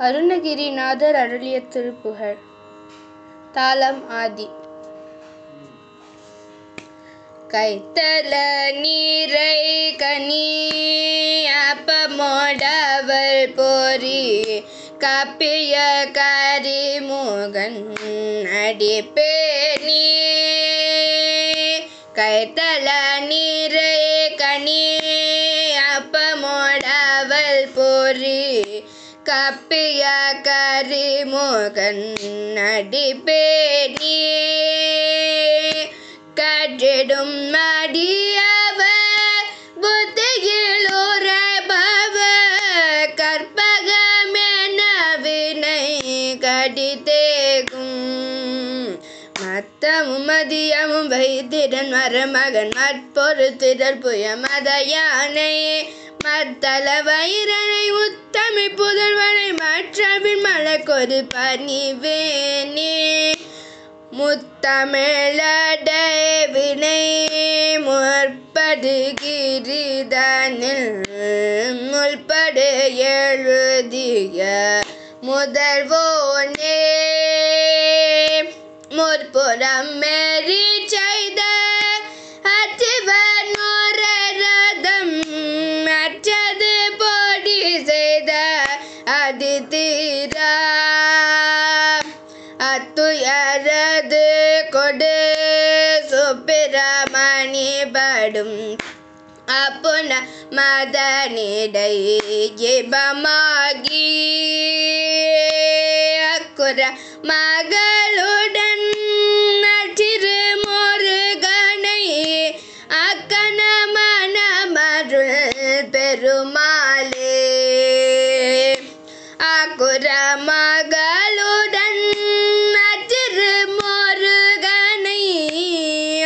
அருணகிரிநாதர் அருளிய திருப்புகழ். தாளம் ஆதி. கைத்தல நீரை கனி அப்பமோடவள் போரி கப்பிய கரிமுகன் அடிப்பேனி. கைத்தல நீரை கனி அப்பமோடவள் போரி கப்பிய கரிமுகன் அடிப்பேனி. கற்றிடும் மத்தமும் மதியமும் மருமகன் மற்பொரு திரள் புய மத யானை மத்தள வைரனை உத்தமி புதல்வனை மற்றவின் மலக்கொரு பணிவேனே. முத்தமிழடை வினை முற்படுகிரிதனில் முற்படு எழுதிய முதல்வோனே. ஓர் புறம் மேறி செய்த அச்சிவன் ரதம் மற்றது போடி செய்த அதிதீரா. அத்துயரது கொடு சுப்பிரமணி படும் அப்புன மதனிடை ஜிபமாகி அக்குற மகளுடன் அக்குற மகளுடன் நற்றிரு முருகனை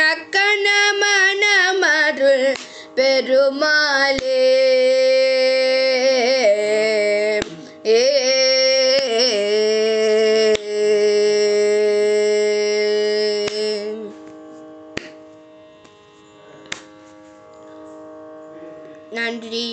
அக்கண மனமருள் பெருமாளே. ஏ நன்றி.